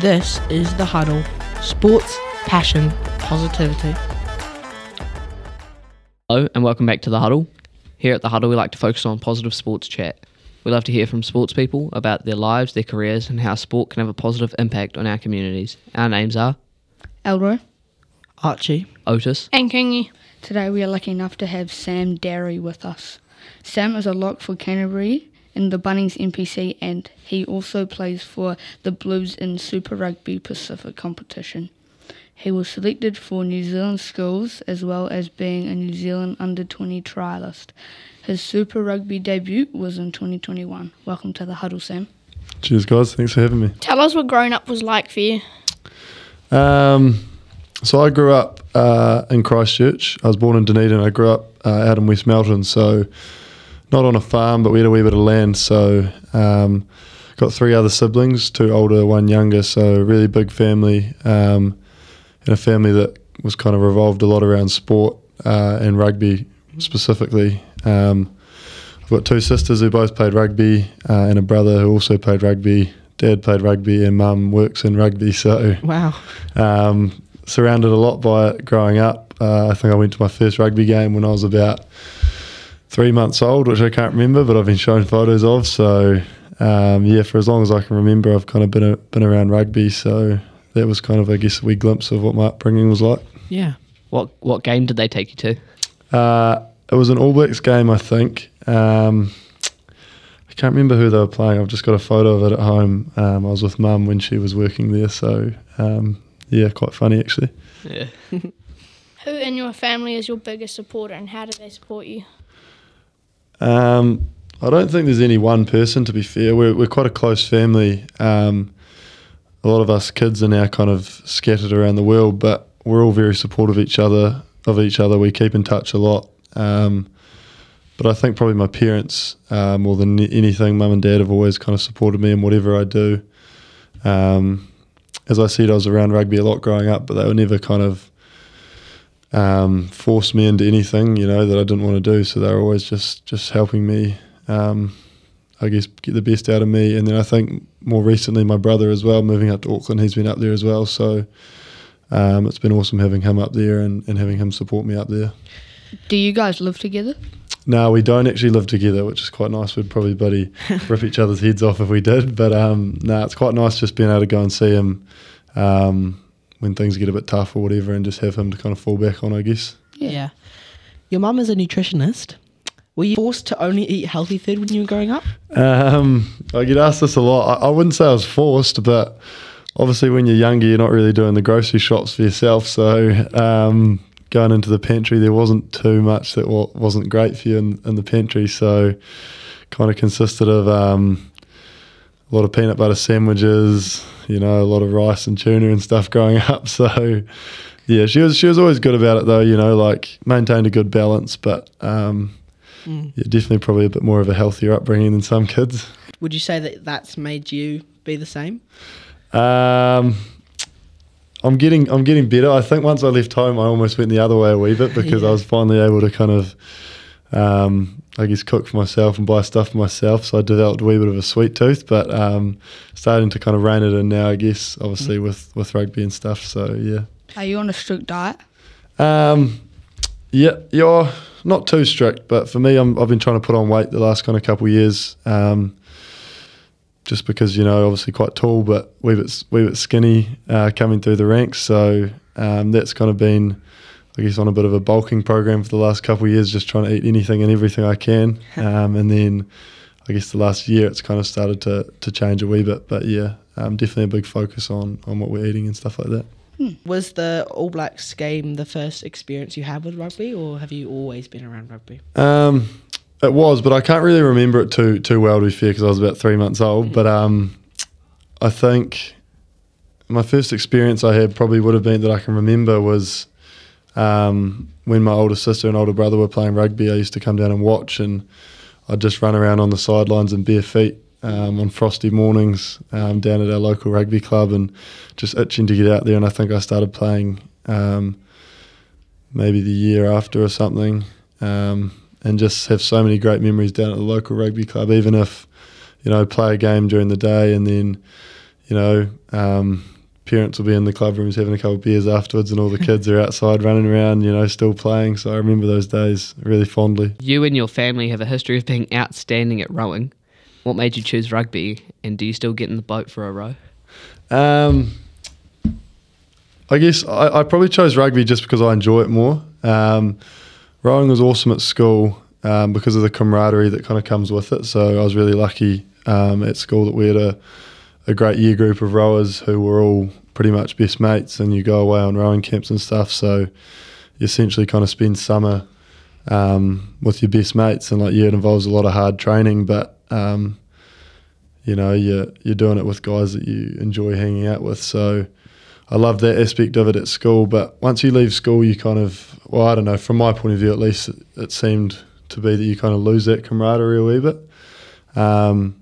This is The Huddle sports, passion, positivity. Hello, and welcome back to The Huddle. Here at The Huddle, we like to focus on positive sports chat. We love to hear from sports people about their lives, their careers, and how sport can have a positive impact on our communities. Our names are Elroy. Archie. Otis. And Kingy. Today we are lucky enough to have Sam Darry with us. Sam is a lock for Canterbury in the Bunnings NPC and he also plays for the Blues in Super Rugby Pacific competition. He was selected for New Zealand schools as well as being a New Zealand under 20 trialist. His Super Rugby debut was in 2021. Welcome to the huddle, Sam. Cheers, guys. Thanks for having me. Tell us what growing up was like for you. Um, so I grew up uh, in Christchurch. I was born in Dunedin. I grew up uh, out in West Melton, so not on a farm, but we had a wee bit of land. So um, got three other siblings, two older, one younger. So really big family, um, and a family that was kind of revolved a lot around sport uh, and rugby specifically. Um, I've got two sisters who both played rugby, uh, and a brother who also played rugby. Dad played rugby, and mum works in rugby. So Wow. um, surrounded a lot by it growing up. Uh, I think I went to my first rugby game when I was about three months old, which I can't remember, but I've been shown photos of. So um, yeah, for as long as I can remember, I've kind of been a, been around rugby. So that was kind of, I guess, a wee glimpse of what my upbringing was like. Yeah. What what game did they take you to? Uh, it was an All Blacks game, I think. Um, I can't remember who they were playing. I've just got a photo of it at home. Um, I was with mum when she was working there, so um, yeah, quite funny actually. Yeah. Who in your family is your biggest supporter and how do they support you? Um, I don't think there's any one person. To be fair, we're we're quite a close family. Um, a lot of us kids are now kind of scattered around the world, but we're all very supportive of each other. Of each other, we keep in touch a lot. Um, but I think probably my parents, uh, more than anything, mum and dad have always kind of supported me in whatever I do. Um, as I said, I was around rugby a lot growing up, but they were never kind of um, force me into anything, you know, that I didn't want to do. So they were always just just helping me, um, I guess, get the best out of me. And then I think more recently, my brother as well, moving up to Auckland, he's been up there as well. So um, it's been awesome having him up there and, and having him support me up there. Do you guys live together? No, we don't actually live together, which is quite nice. We'd probably buddy rip each other's heads off if we did. But um, no, it's quite nice just being able to go and see him um, when things get a bit tough or whatever, and just have him to kind of fall back on, I guess. Yeah. Your mum is a nutritionist. Were you forced to only eat healthy food when you were growing up? Um, I get asked this a lot. I, I wouldn't say I was forced, but obviously when you're younger, you're not really doing the grocery shops for yourself. So um, going into the pantry, there wasn't too much that wasn't great for you in, in the pantry. So kind of consisted of um, a lot of peanut butter sandwiches, you know, a lot of rice and tuna and stuff growing up. So yeah, she was she was always good about it though. You know, like maintained a good balance, but um, Mm. yeah, definitely probably a bit more of a healthier upbringing than some kids. Would you say that that's made you be the same? Um, I'm getting I'm getting better. I think once I left home, I almost went the other way a wee bit because I was finally able to kind of, um, I guess, cook for myself and buy stuff for myself. So I developed a wee bit of a sweet tooth, but um, starting to kind of rein it in now. I guess, obviously with with rugby and stuff. So yeah. Are you on a strict diet? Um, yeah, you're not too strict, but for me, I'm, I've been trying to put on weight the last kind of couple of years. Um, just because you know, obviously quite tall, but wee bit wee bit skinny uh, coming through the ranks. So um, that's kind of been, I guess, on a bit of a bulking program for the last couple of years, just trying to eat anything and everything I can. Um, and then, I guess the last year it's kind of started to to change a wee bit. But yeah, um, definitely a big focus on on what we're eating and stuff like that. Was the All Blacks game the first experience you had with rugby, or have you always been around rugby? Um, it was, but I can't really remember it too too well to be fair because I was about three months old. But um, I think my first experience I had probably would have been that I can remember was um, when my older sister and older brother were playing rugby. I used to come down and watch, and I'd just run around on the sidelines in bare feet um, on frosty mornings um, down at our local rugby club, and just itching to get out there. And I think I started playing um, maybe the year after or something. Um, and just have so many great memories down at the local rugby club. Even if you know play a game during the day and then you know, um, parents will be in the club rooms having a couple of beers afterwards, and all the kids are outside running around, you know, still playing. So I remember those days really fondly. You and your family have a history of being outstanding at rowing. What made you choose rugby, and do you still get in the boat for a row? Um, I guess I, I probably chose rugby just because I enjoy it more. Um, rowing was awesome at school um, because of the camaraderie that kind of comes with it. So I was really lucky um, at school that we had a, a great year group of rowers who were all pretty much best mates, and you go away on rowing camps and stuff. So you essentially kind of spend summer um, with your best mates, and like yeah, it involves a lot of hard training, but um, you know you're you're doing it with guys that you enjoy hanging out with. So I love that aspect of it at school. But once you leave school, you kind of well, I don't know. From my point of view, at least, it, it seemed to be that you kind of lose that camaraderie a wee bit. Um,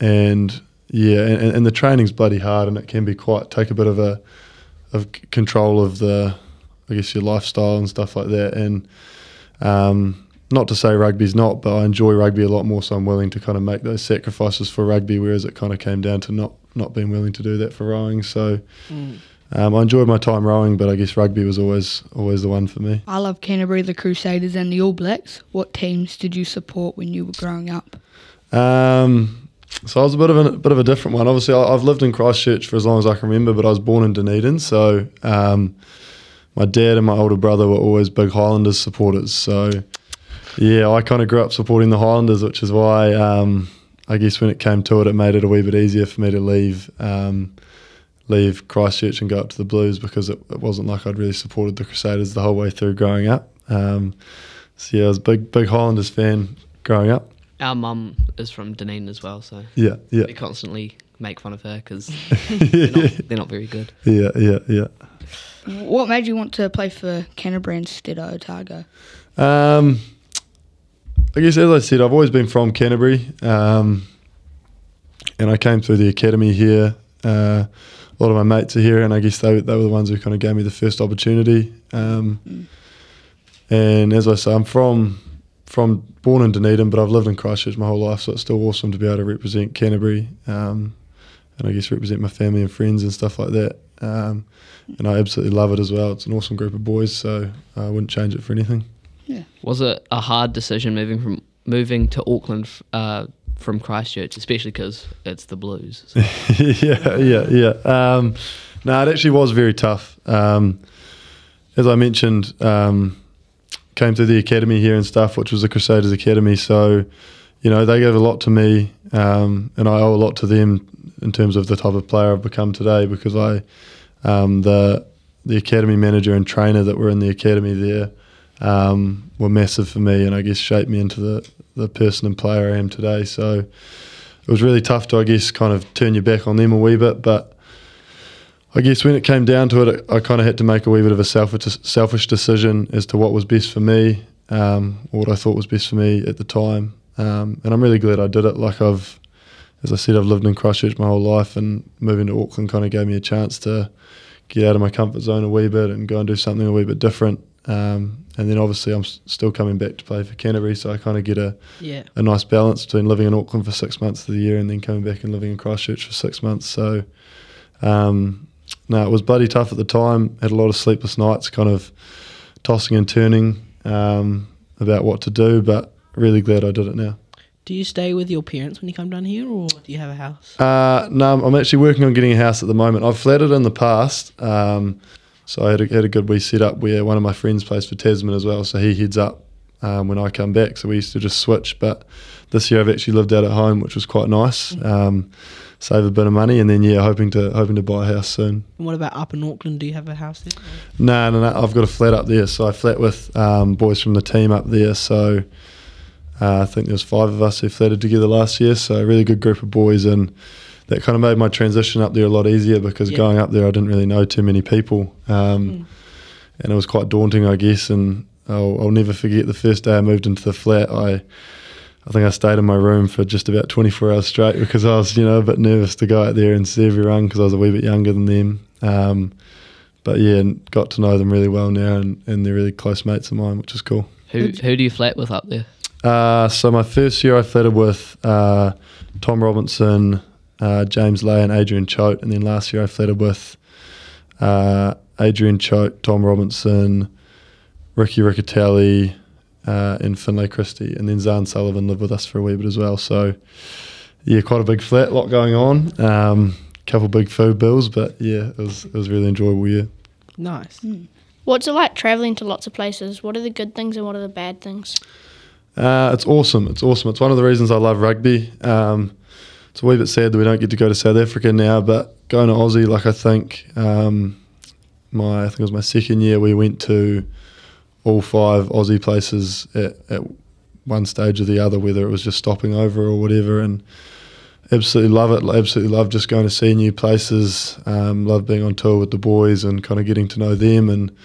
and yeah, and, and the training's bloody hard, and it can be quite take a bit of a of control of the, I guess your lifestyle and stuff like that. And um, not to say rugby's not, but I enjoy rugby a lot more, so I'm willing to kind of make those sacrifices for rugby. Whereas it kind of came down to not not being willing to do that for rowing. So um, I enjoyed my time rowing, but I guess rugby was always always the one for me. I love Canterbury, the Crusaders, and the All Blacks. What teams did you support when you were growing up? Um, so I was a bit of a, bit of a different one. Obviously, I, I've lived in Christchurch for as long as I can remember, but I was born in Dunedin. So um, my dad and my older brother were always big Highlanders supporters. So yeah, I kind of grew up supporting the Highlanders, which is why um, I guess when it came to it, it made it a wee bit easier for me to leave. Um, leave Christchurch and go up to the Blues because it, it wasn't like I'd really supported the Crusaders the whole way through growing up. Um, so yeah, I was a big big Highlanders fan growing up. Our mum is from Dunedin as well, so Yeah, yeah. we constantly make fun of her because they're, not- they're not very good. Yeah, yeah, yeah. What made you want to play for Canterbury instead of Otago? Um, I guess as I said, I've always been from Canterbury, um, and I came through the academy here. Uh, a lot of my mates are here, and I guess they they were the ones who kind of gave me the first opportunity. Um, And as I say, I'm from from born in Dunedin, but I've lived in Christchurch my whole life, so it's still awesome to be able to represent Canterbury, um, and I guess represent my family and friends and stuff like that. Um, and I absolutely love it as well. It's an awesome group of boys, so I wouldn't change it for anything. Yeah. Was it a hard decision moving from moving to Auckland f- uh, from Christchurch, especially because it's the Blues? So- yeah, yeah, yeah. Um, no, it actually was very tough. Um, as I mentioned, um, came through the academy here and stuff, which was the Crusaders Academy. So, you know, they gave a lot to me, um, and I owe a lot to them in terms of the type of player I've become today because I, um, the the academy manager and trainer that were in the academy there, um, were massive for me, and I guess shaped me into the the person and player I am today. So it was really tough to, I guess, kind of turn your back on them a wee bit. But I guess when it came down to it, I kind of had to make a wee bit of a selfish, selfish decision as to what was best for me, um, what I thought was best for me at the time. Um, and I'm really glad I did it. Like I've, as I said, I've lived in Christchurch my whole life, and moving to Auckland kind of gave me a chance to get out of my comfort zone a wee bit and go and do something a wee bit different. Um, and then obviously I'm s- still coming back to play for Canterbury, so I kind of get a Yeah. a nice balance between living in Auckland for six months of the year and then coming back and living in Christchurch for six months. So, um, no, it was bloody tough at the time. Had a lot of sleepless nights, kind of tossing and turning um, about what to do, but really glad I did it now. Do you stay with your parents when you come down here, or do you have a house? Uh, no, I'm actually working on getting a house at the moment. I've flatted in the past, um, so I had a, had a good wee setup where one of my friends plays for Tasman as well, so he heads up um, when I come back. So we used to just switch, but this year I've actually lived out at home, which was quite nice. Um, save a bit of money, and then yeah, hoping to hoping to buy a house soon. And what about up in Auckland? Do you have a house there? No, no, no. I've got a flat up there, so I flat with um, boys from the team up there. So uh, I think there was five of us who flatted together last year. So a really good group of boys, and that kind of made my transition up there a lot easier because Yeah. going up there, I didn't really know too many people, um, Mm. and it was quite daunting, I guess. And I'll, I'll never forget the first day I moved into the flat. I I think I stayed in my room for just about 24 hours straight because I was, you know, a bit nervous to go out there and see everyone because I was a wee bit younger than them. Um, but yeah, and got to know them really well now, and, and they're really close mates of mine, which is cool. who who do you flat with up there? Uh, so my first year I flatted with uh, Tom Robinson, uh, James Lay and Adrian Choat, and then last year I flatted with uh, Adrian Choat, Tom Robinson, Ricky Riccitelli, uh, and Finlay Christie, and then Zarn Sullivan lived with us for a wee bit as well. So yeah, quite a big flat, lot going on. Um, couple big food bills, but yeah, it was it was a really enjoyable year. Nice. What's it like travelling to lots of places? What are the good things and what are the bad things? Uh, it's awesome. It's awesome. It's one of the reasons I love rugby. Um, it's a wee bit sad that we don't get to go to South Africa now, but going to Aussie, like I think um, my I think it was my second year, we went to all five Aussie places at, at one stage or the other, whether it was just stopping over or whatever, and absolutely love it. Absolutely love just going to see new places. Um, love being on tour with the boys and kind of getting to know them and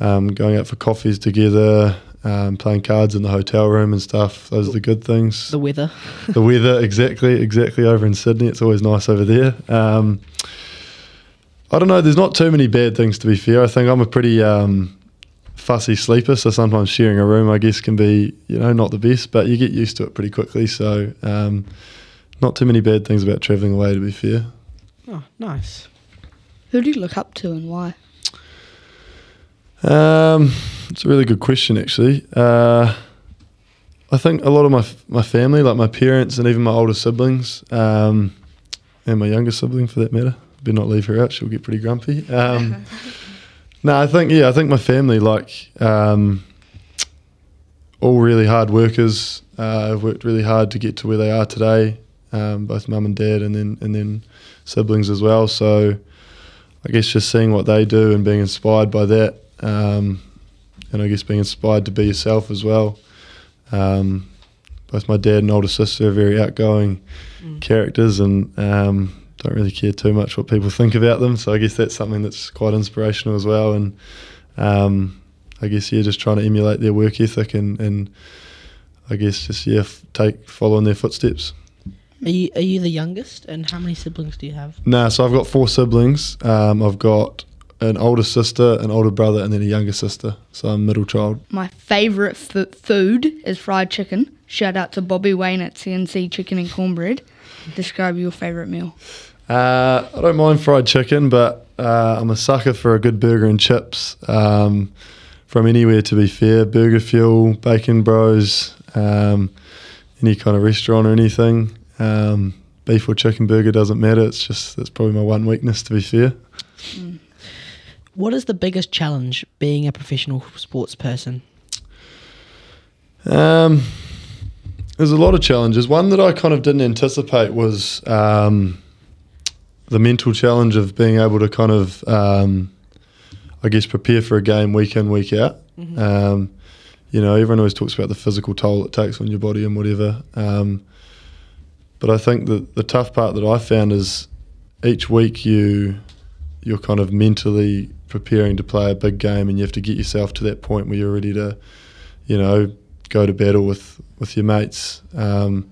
um, going out for coffees together, um, playing cards in the hotel room and stuff. Those are the good things. The weather. the weather, exactly, exactly. Over in Sydney, it's always nice over there. Um, I don't know. There's not too many bad things to be fair. I think I'm a pretty um, fussy sleeper, so sometimes sharing a room, I guess, can be you know not the best, but you get used to it pretty quickly. So um, not too many bad things about travelling away, to be fair. Oh, nice. Who do you look up to and why? Um, it's a really good question, actually. Uh, I think a lot of my my family, like my parents and even my older siblings, um, and my younger sibling for that matter, better not leave her out; she'll get pretty grumpy. Um, no, I think yeah, I think my family, like um, all really hard workers, uh, have worked really hard to get to where they are today. Um, both mum and dad, and then and then siblings as well. So, I guess just seeing what they do and being inspired by that um, and I guess being inspired to be yourself as well. Um, both my dad and older sister are very outgoing characters and um, don't really care too much what people think about them. So I guess that's something that's quite inspirational as well. And um, I guess yeah, just trying to emulate their work ethic and, and I guess just yeah, f- take follow in their footsteps. Are you are you the youngest? And how many siblings do you have? Nah, so I've got four siblings. Um, I've got an older sister, an older brother, and then a younger sister. So I'm middle child. My favourite f- food is fried chicken. Shout out to Bobby Wayne at CNC Chicken and Cornbread. Describe your favourite meal. Uh, I don't mind fried chicken, but uh, I'm a sucker for a good burger and chips um, from anywhere. To be fair, Burger Fuel, Bacon Bros, um, any kind of restaurant or anything. Um, beef or chicken burger doesn't matter. It's just that's probably my one weakness. To be fair. What is the biggest challenge being a professional sports person? Um, there's a lot of challenges. One that I kind of didn't anticipate was um, the mental challenge of being able to kind of, um, I guess, prepare for a game week in, week out. Um, you know, everyone always talks about the physical toll it takes on your body and whatever. Um, but I think that the tough part that I found is each week you you're kind of mentally preparing to play a big game, and you have to get yourself to that point where you're ready to, you know, go to battle with with your mates. Um,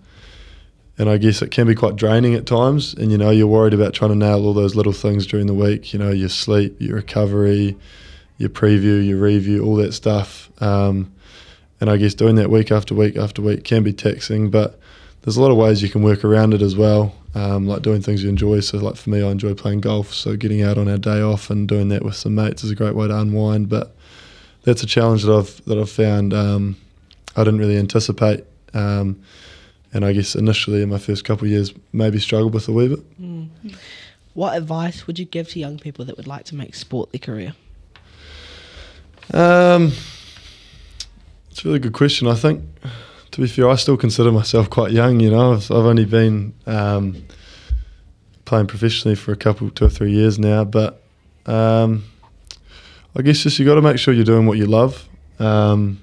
and I guess it can be quite draining at times. And you know, you're worried about trying to nail all those little things during the week. You know, your sleep, your recovery, your preview, your review, all that stuff. Um, and I guess doing that week after week after week can be taxing, but there's a lot of ways you can work around it as well, um, like doing things you enjoy. So, like for me, I enjoy playing golf. So, getting out on our day off and doing that with some mates is a great way to unwind. But that's a challenge that I've that I've found um, I didn't really anticipate. Um, and I guess initially in my first couple of years, maybe struggled with a wee bit. What advice would you give to young people that would like to make sport their career? Um, it's a really good question. I think, to be fair, I still consider myself quite young. You know, I've, I've only been um, playing professionally for a couple, two or three years now. But um, I guess just you got to make sure you're doing what you love. Um,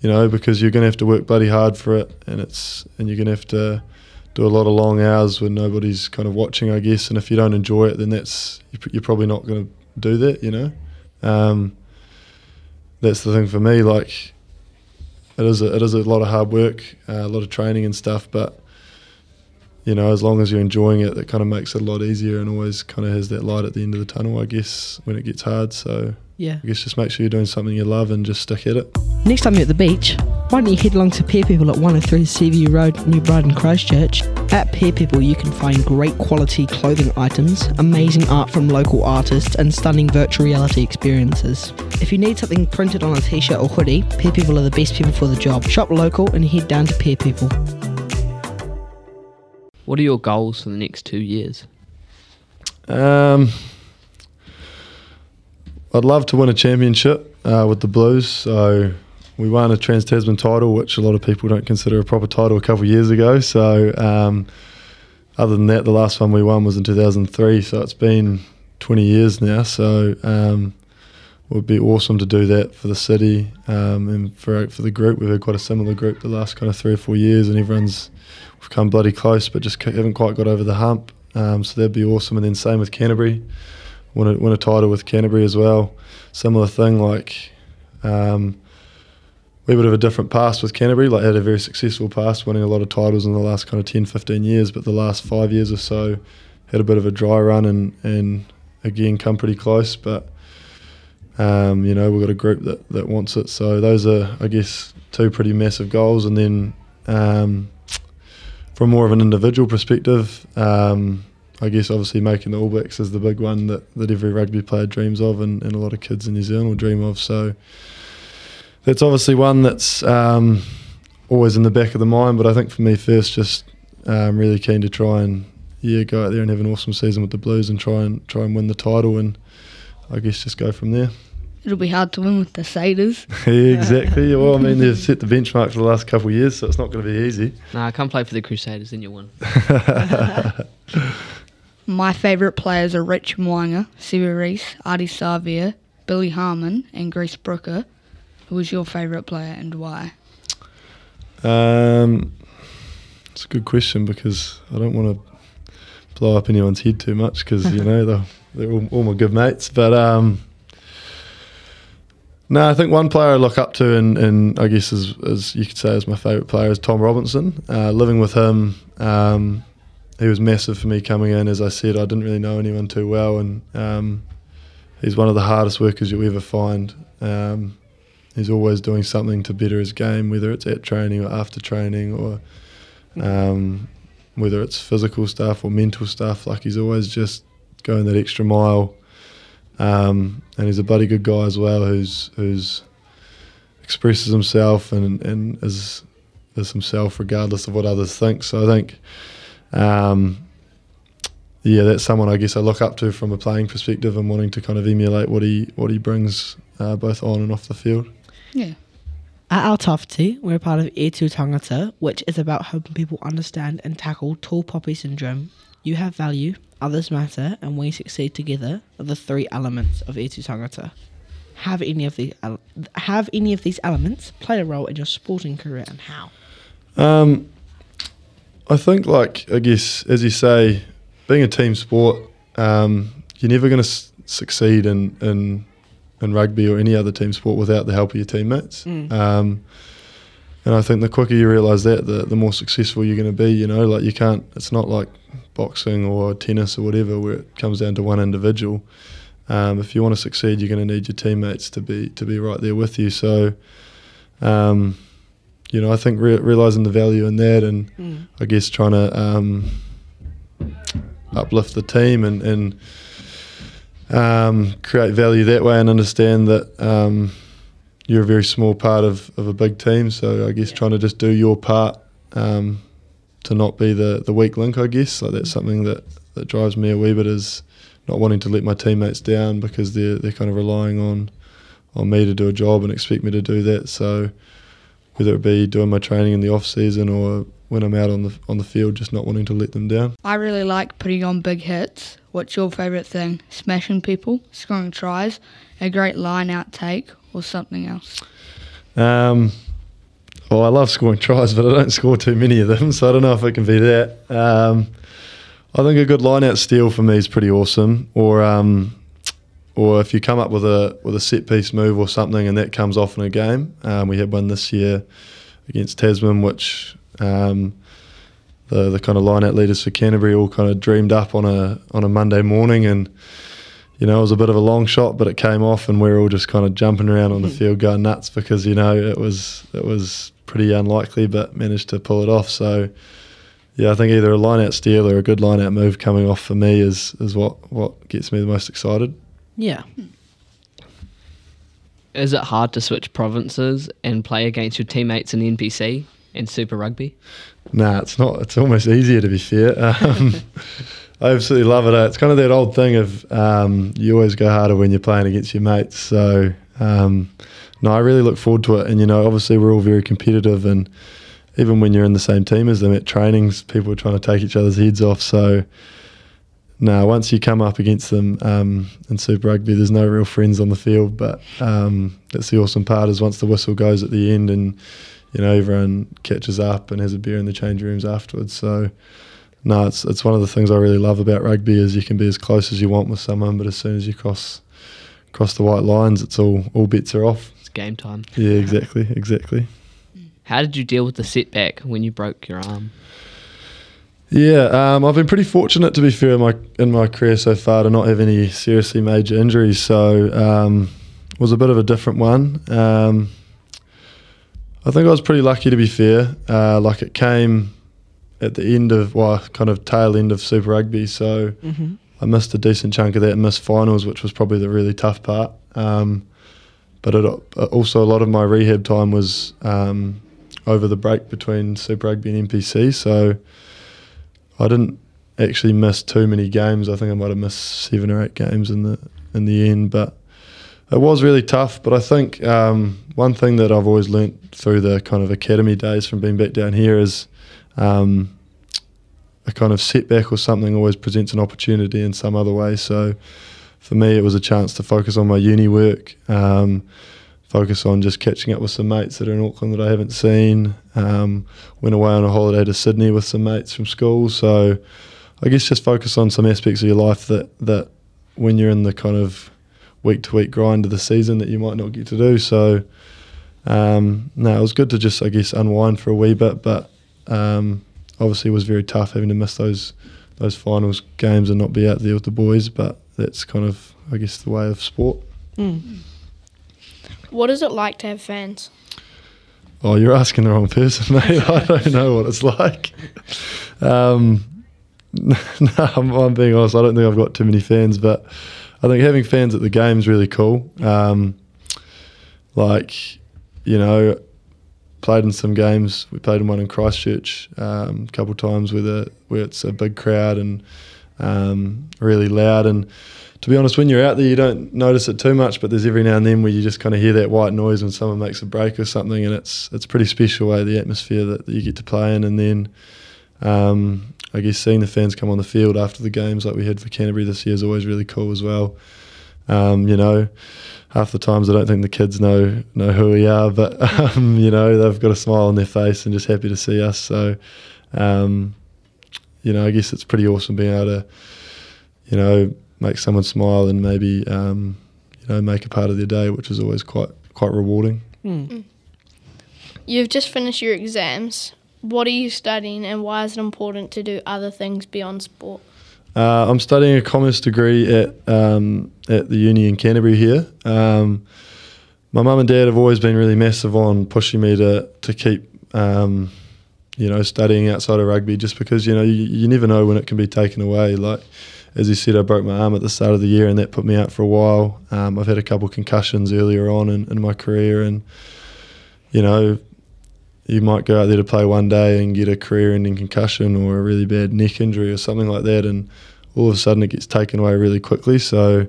you know, because you're going to have to work bloody hard for it, and it's and you're going to have to do a lot of long hours when nobody's kind of watching, I guess. And if you don't enjoy it, then that's you're probably not going to do that. You know. Um, that's the thing for me. Like, it is a, it is a lot of hard work, uh, a lot of training and stuff. But you know, as long as you're enjoying it, that kind of makes it a lot easier and always kind of has that light at the end of the tunnel. I guess when it gets hard. So Yeah. I guess just make sure you're doing something you love and just stick at it. Next time you're at the beach, why don't you head along to Peer People at 103 Seaview Road, New Brighton, Christchurch? At Peer People, you can find great quality clothing items, amazing art from local artists, and stunning virtual reality experiences. If you need something printed on a t shirt or hoodie, Peer People are the best people for the job. Shop local and head down to Peer People. What are your goals for the next two years? Um, I'd love to win a championship uh, with the Blues. So we won a Trans Tasman title, which a lot of people don't consider a proper title, a couple of years ago. So um, other than that, the last one we won was in 2003. So it's been 20 years now. So um, would be awesome to do that for the city um, and for for the group. We've had quite a similar group the last kind of three or four years, and everyone's we've come bloody close, but just haven't quite got over the hump. Um, so that'd be awesome. And then same with Canterbury, win a, win a title with Canterbury as well. Similar thing, like um, we would have a different past with Canterbury. Like had a very successful past, winning a lot of titles in the last kind of 10, 15 years. But the last five years or so, had a bit of a dry run and and again come pretty close. But um, you know we've got a group that that wants it. So those are, I guess, two pretty massive goals. And then um, from more of an individual perspective, um, I guess obviously making the All Blacks is the big one that, that every rugby player dreams of and, and a lot of kids in New Zealand will dream of. So that's obviously one that's um, always in the back of the mind. But I think for me first, just um, really keen to try and yeah go out there and have an awesome season with the Blues and try and try and win the title and I guess just go from there. It'll be hard to win with the Saders. yeah, exactly. Well, I mean they've set the benchmark for the last couple of years, so it's not going to be easy. No, Nah, come play for the Crusaders, then you'll win. My favourite players are Rich Mo'unga, Sevu Reece, Ardie Savea, Billy Harmon, and Grace Brooker. Who is your favourite player and why? Um, it's a good question because I don't want to blow up anyone's head too much because you know they're, they're all, all my good mates. But um, no, I think one player I look up to, and, I guess as, as you could say is my favourite player, is Tom Robinson. Uh, living with him, um, he was massive for me coming in. As I said, I didn't really know anyone too well, and um, he's one of the hardest workers you'll ever find. Um, he's always doing something to better his game, whether it's at training or after training, or um, whether it's physical stuff or mental stuff. Like he's always just going that extra mile. Um, and he's a bloody good guy as well, who's who's expresses himself and and is is himself regardless of what others think. So I think, um, yeah, that's someone I guess I look up to from a playing perspective and wanting to kind of emulate what he what he brings uh, both on and off the field. Yeah. At our we're part of E2 Tangata, which is about helping people understand and tackle tall poppy syndrome. You have value, others matter, and we succeed together are the three elements of E2 Tangata. Have any of the ele- have any of these elements played a role in your sporting career and how? Um, I think, like I guess, as you say, being a team sport, um, you're never going to s- succeed in, in in rugby or any other team sport without the help of your teammates. Mm. Um, and I think the quicker you realise that, the the more successful you're going to be. You know, like you can't. It's not like boxing or tennis or whatever where it comes down to one individual. Um, if you want to succeed, you're going to need your teammates to be to be right there with you. So. Um, you know, I think re- realizing the value in that, and Mm. I guess trying to um, uplift the team and, and um, create value that way, and understand that um, you're a very small part of, of a big team. So I guess Yeah. trying to just do your part um, to not be the, the weak link. I guess like that's something that, that drives me a wee bit is not wanting to let my teammates down because they're they're kind of relying on on me to do a job and expect me to do that. So whether it be doing my training in the off season or when I'm out on the on the field, just not wanting to let them down. I really like putting on big hits. What's your favourite thing? Smashing people, scoring tries, a great line out take, or something else? Um, well, I love scoring tries, but I don't score too many of them, so I don't know if it can be that. Um, I think a good line out steal for me is pretty awesome, or um, or if you come up with a with a set piece move or something and that comes off in a game. Um, we had one this year against Tasman, which um, the the kind of line out leaders for Canterbury all kind of dreamed up on a on a Monday morning and you know, it was a bit of a long shot, but it came off, and we were all just kind of jumping around on the field, going nuts because you know it was it was pretty unlikely, but managed to pull it off. So, yeah, I think either a line out steal or a good line out move coming off for me is is what what gets me the most excited. Yeah. Is it hard to switch provinces and play against your teammates in the NPC and Super Rugby? Nah, it's not. It's almost easier to be fair. Um, I absolutely love it. It's kind of that old thing of um, you always go harder when you're playing against your mates. So um, no, I really look forward to it. And you know, obviously we're all very competitive, and even when you're in the same team as them at trainings, people are trying to take each other's heads off. So no, once you come up against them um, in Super Rugby, there's no real friends on the field. But um, that's the awesome part is once the whistle goes at the end and you know everyone catches up and has a beer in the change rooms afterwards. So no, it's it's one of the things I really love about rugby is you can be as close as you want with someone, but as soon as you cross cross the white lines, it's all all bets are off. It's game time. Yeah, exactly, exactly. How did you deal with the setback when you broke your arm? Yeah, um, I've been pretty fortunate to be fair in my in my career so far to not have any seriously major injuries. So um, it was a bit of a different one. Um, I think I was pretty lucky to be fair. Uh, like it came at the end of well, kind of tail end of Super Rugby. So Mm-hmm. I missed a decent chunk of that and missed finals, which was probably the really tough part. Um, but it, also a lot of my rehab time was um, over the break between Super Rugby and NPC. So I didn't actually miss too many games. I think I might have missed seven or eight games in the in the end, but it was really tough. But I think um, one thing that I've always learnt through the kind of academy days from being back down here is um, a kind of setback or something always presents an opportunity in some other way. So for me, it was a chance to focus on my uni work, um, focus on just catching up with some mates that are in Auckland that I haven't seen. Um, went away on a holiday to Sydney with some mates from school. So I guess just focus on some aspects of your life that that when you're in the kind of week to week grind of the season that you might not get to do. So um, no, it was good to just I guess unwind for a wee bit, but um, obviously it was very tough having to miss those those finals games and not be out there with the boys. But that's kind of I guess the way of sport. Mm. What is it like to have fans? Oh, you're asking the wrong person, mate. I don't know what it's like. Um, no, I'm, I'm being honest. I don't think I've got too many fans, but I think having fans at the game is really cool. Um, like, you know, played in some games. We played in one in Christchurch um, a couple of times where the where it's a big crowd and um, really loud. And to be honest, when you're out there, you don't notice it too much. But there's every now and then where you just kind of hear that white noise when someone makes a break or something, and it's it's pretty special way the atmosphere that, that you get to play in. And then um, I guess seeing the fans come on the field after the games like we had for Canterbury this year is always really cool as well. Um, you know, half the times I don't think the kids know know who we are, but um, you know they've got a smile on their face and just happy to see us. So, um, you know, I guess it's pretty awesome being able to, you know, make someone smile and maybe um, you know make a part of their day, which is always quite quite rewarding. Mm. You've just finished your exams. What are you studying and why is it important to do other things beyond sport? Uh, I'm studying a commerce degree at um, at the uni in Canterbury here. Um, my mum and dad have always been really massive on pushing me to to keep um, you know studying outside of rugby, just because you know you, you never know when it can be taken away. Like as you said, I broke my arm at the start of the year, and that put me out for a while. Um, I've had a couple concussions earlier on in, in my career, and you know you might go out there to play one day and get a career-ending concussion or a really bad neck injury or something like that, and all of a sudden it gets taken away really quickly. So,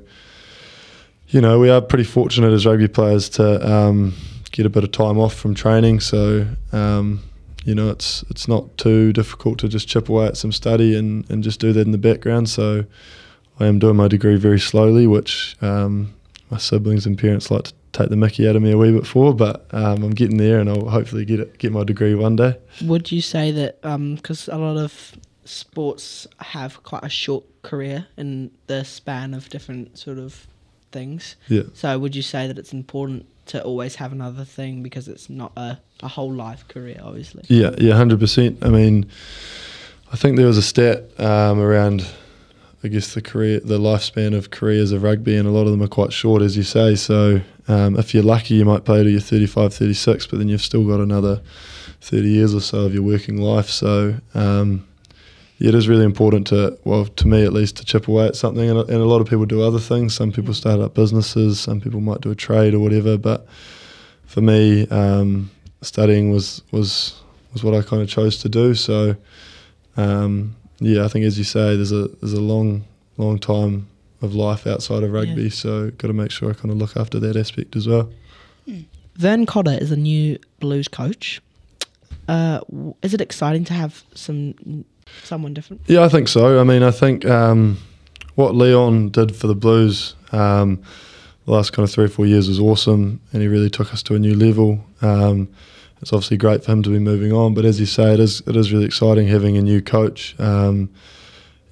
you know, we are pretty fortunate as rugby players to um, get a bit of time off from training. So, um, you know, it's it's not too difficult to just chip away at some study and, and just do that in the background. So, I am doing my degree very slowly, which um, my siblings and parents like to take the mickey out of me a wee bit for, but um, I'm getting there, and I'll hopefully get it, get my degree one day. Would you say that because a lot of sports have quite a short career in the span of different sort of things? Yeah. So would you say that it's important to always have another thing because it's not a, a whole life career, obviously? Yeah, yeah, hundred percent. I mean, I think there was a stat um, around I guess the career, the lifespan of careers of rugby, and a lot of them are quite short, as you say. So um, if you're lucky, you might play till you're 35, 36, but then you've still got another 30 years or so of your working life. So um, yeah, it is really important to, well, to me at least, to chip away at something. And, and a lot of people do other things. Some people start up businesses. Some people might do a trade or whatever. But for me, um, studying was was was what I kind of chose to do. So um, yeah, I think as you say, there's a there's a long long time of life outside of rugby. Yeah. So got to make sure I kind of look after that aspect as well. Vern Cotter is a new Blues coach. Uh, is it exciting to have some someone different? Yeah, I think so. I mean, I think um, what Leon did for the Blues um, the last kind of three or four years was awesome, and he really took us to a new level. Um, it's obviously great for him to be moving on, but as you say, it is it is really exciting having a new coach. Um,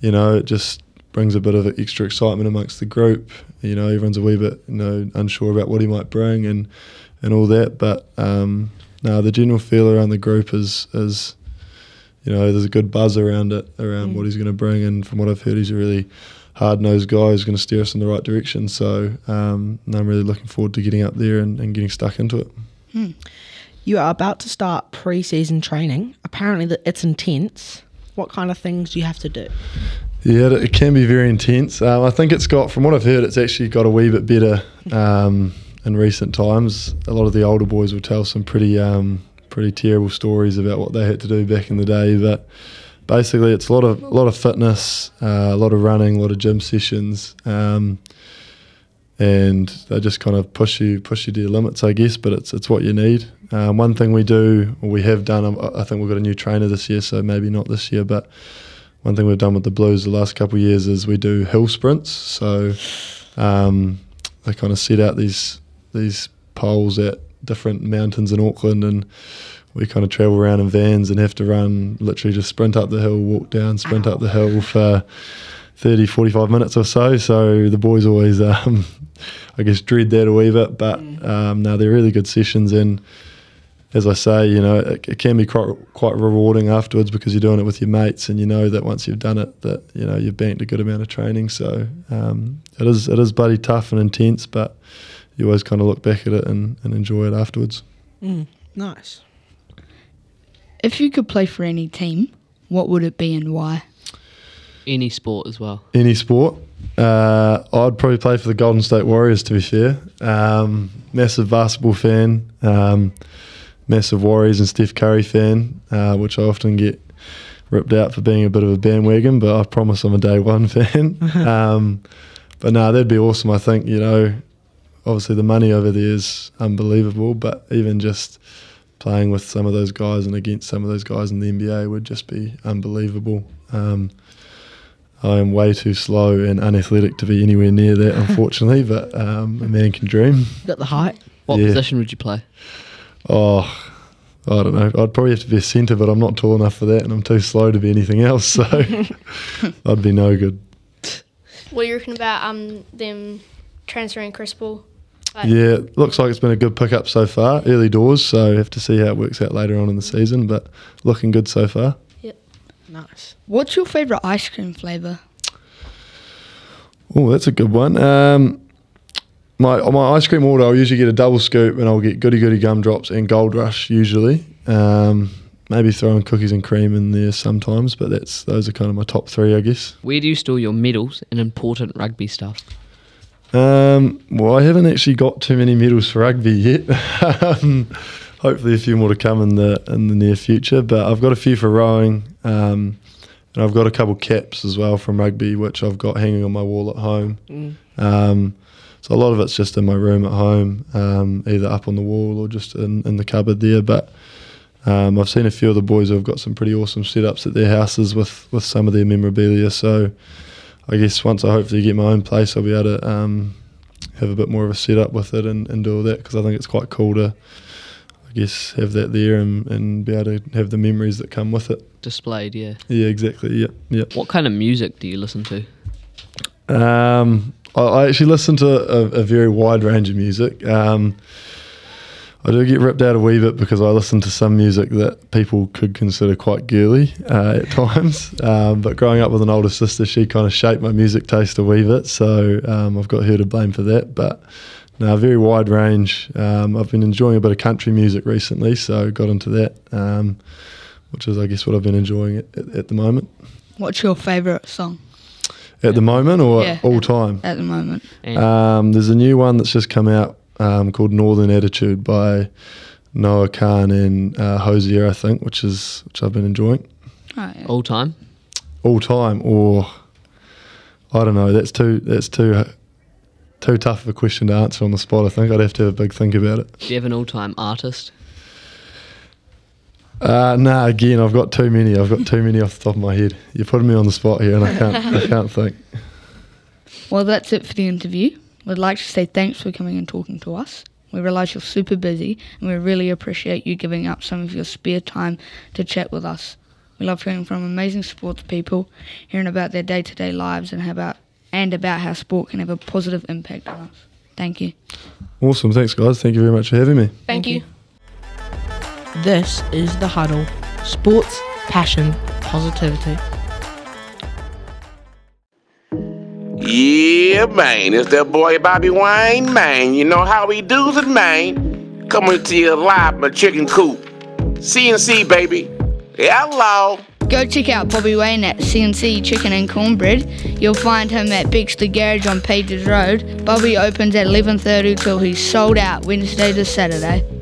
you know, it just brings a bit of extra excitement amongst the group. You know, everyone's a wee bit you know unsure about what he might bring and and all that, but um, no, the general feel around the group is is you know, there's a good buzz around it, around Mm. what he's going to bring. And from what I've heard, he's a really hard nosed guy who's going to steer us in the right direction. So um, I'm really looking forward to getting up there and, and getting stuck into it. You are about to start pre-season training. Apparently, it's intense. What kind of things do you have to do? Yeah, it- it can be very intense. Um, I think it's got, from what I've heard, it's actually got a wee bit better um, in recent times. A lot of the older boys will tell some pretty, um, pretty terrible stories about what they had to do back in the day. But basically, it's a lot of, a lot of fitness, uh, a lot of running, a lot of gym sessions, um, and they just kind of push you, push you to your limits, I guess. But it's, it's what you need. Um, one thing we do, or we have done, um, I think we've got a new trainer this year, so maybe not this year, but one thing we've done with the Blues the last couple of years is we do hill sprints. So um, they kind of set out these these poles at different mountains in Auckland, and we kind of travel around in vans and have to run literally just sprint up the hill, walk down, sprint up the hill for 30, 45 minutes or so. So the boys always, um, I guess, dread that a wee bit, but um, no, they're really good sessions and as I say, you know, it, it can be quite quite rewarding afterwards because you're doing it with your mates, and you know that once you've done it, that you know you've banked a good amount of training. So um, it is it is bloody tough and intense, but you always kind of look back at it and, and enjoy it afterwards. Mm, nice. If you could play for any team, what would it be and why? Any sport as well. Any sport, uh, I'd probably play for the Golden State Warriors. To be fair, um, massive basketball fan, um, massive Warriors and Steph Curry fan, uh, which I often get ripped out for being a bit of a bandwagon, but I promise I'm a day one fan. um, but no, that'd be awesome. I think you know, obviously the money over there is unbelievable, but even just playing with some of those guys and against some of those guys in the NBA would just be unbelievable. Um, I am way too slow and unathletic to be anywhere near that, unfortunately. but um, a man can dream. Got the height. What Yeah. position would you play? Oh, I don't know. I'd probably have to be a centre, but I'm not tall enough for that, and I'm too slow to be anything else. So I'd be no good. What do you reckon about um them transferring Chris Paul? Like, Yeah, looks like it's been a good pickup so far. Early doors, so we have to see how it works out later on in the season. But looking good so far. Nice. What's your favourite ice cream flavour? Oh, that's a good one. Um, my my ice cream order, I'll usually get a double scoop, and I'll get goody goody gumdrops and Gold Rush usually. Um, maybe throwing cookies and cream in there sometimes, but that's those are kind of my top three, I guess. Where do you store your medals and important rugby stuff? Um, well, I haven't actually got too many medals for rugby yet. hopefully, a few more to come in the in the near future. But I've got a few for rowing, um, and I've got a couple caps as well from rugby, which I've got hanging on my wall at home. Mm. Um, so a lot of it's just in my room at home, um, either up on the wall or just in, in the cupboard there. But um, I've seen a few of the boys who have got some pretty awesome setups at their houses with, with some of their memorabilia. So I guess once I hopefully get my own place, I'll be able to um, have a bit more of a setup with it and, and do all that because I think it's quite cool to, guess, have that there and, and be able to have the memories that come with it. Displayed, yeah. Yeah, exactly. Yeah, yeah. What kind of music do you listen to? Um, I, I actually listen to a, a very wide range of music. Um, I do get ripped out a wee bit because I listen to some music that people could consider quite girly uh, at times. Um, but growing up with an older sister, she kind of shaped my music taste a wee bit. So um, I've got her to blame for that. But no, very wide range. Um, I've been enjoying a bit of country music recently, so got into that, um, which is, I guess, what I've been enjoying at, at, at the moment. What's your favourite song At the moment or Yeah. all time? at the moment? Um, there's a new one that's just come out um, called Northern Attitude by Noah Kahan and uh, Hozier, I think, which is which I've been enjoying Oh, yeah. all time. all time. Or I don't know. That's too that's too too tough of a question to answer on the spot. I think I'd have to have a big think about it. Do you have an all time artist? Uh, nah, again, I've got too many. I've got too many off the top of my head. You're putting me on the spot here, and I can't I can't think. Well, that's it for the interview. We'd like to say thanks for coming and talking to us. We realise you're super busy and we really appreciate you giving up some of your spare time to chat with us. We love hearing from amazing sports people, hearing about their day to day lives and how about and about how sport can have a positive impact on us. Thank you. Awesome, thanks guys. Thank you very much for having me. Thank, you. This is The Huddle. Sports, passion, positivity. Yeah, man, it's that boy Bobby Wayne, man. You know how he does it, man. Coming to you live from a chicken coop. CNC, baby. Hello. Go check out Bobby Wayne at CNC Chicken and Cornbread. You'll find him at Bexley Garage on Pages Road. Bobby opens at 11.30 till he's sold out Wednesday to Saturday.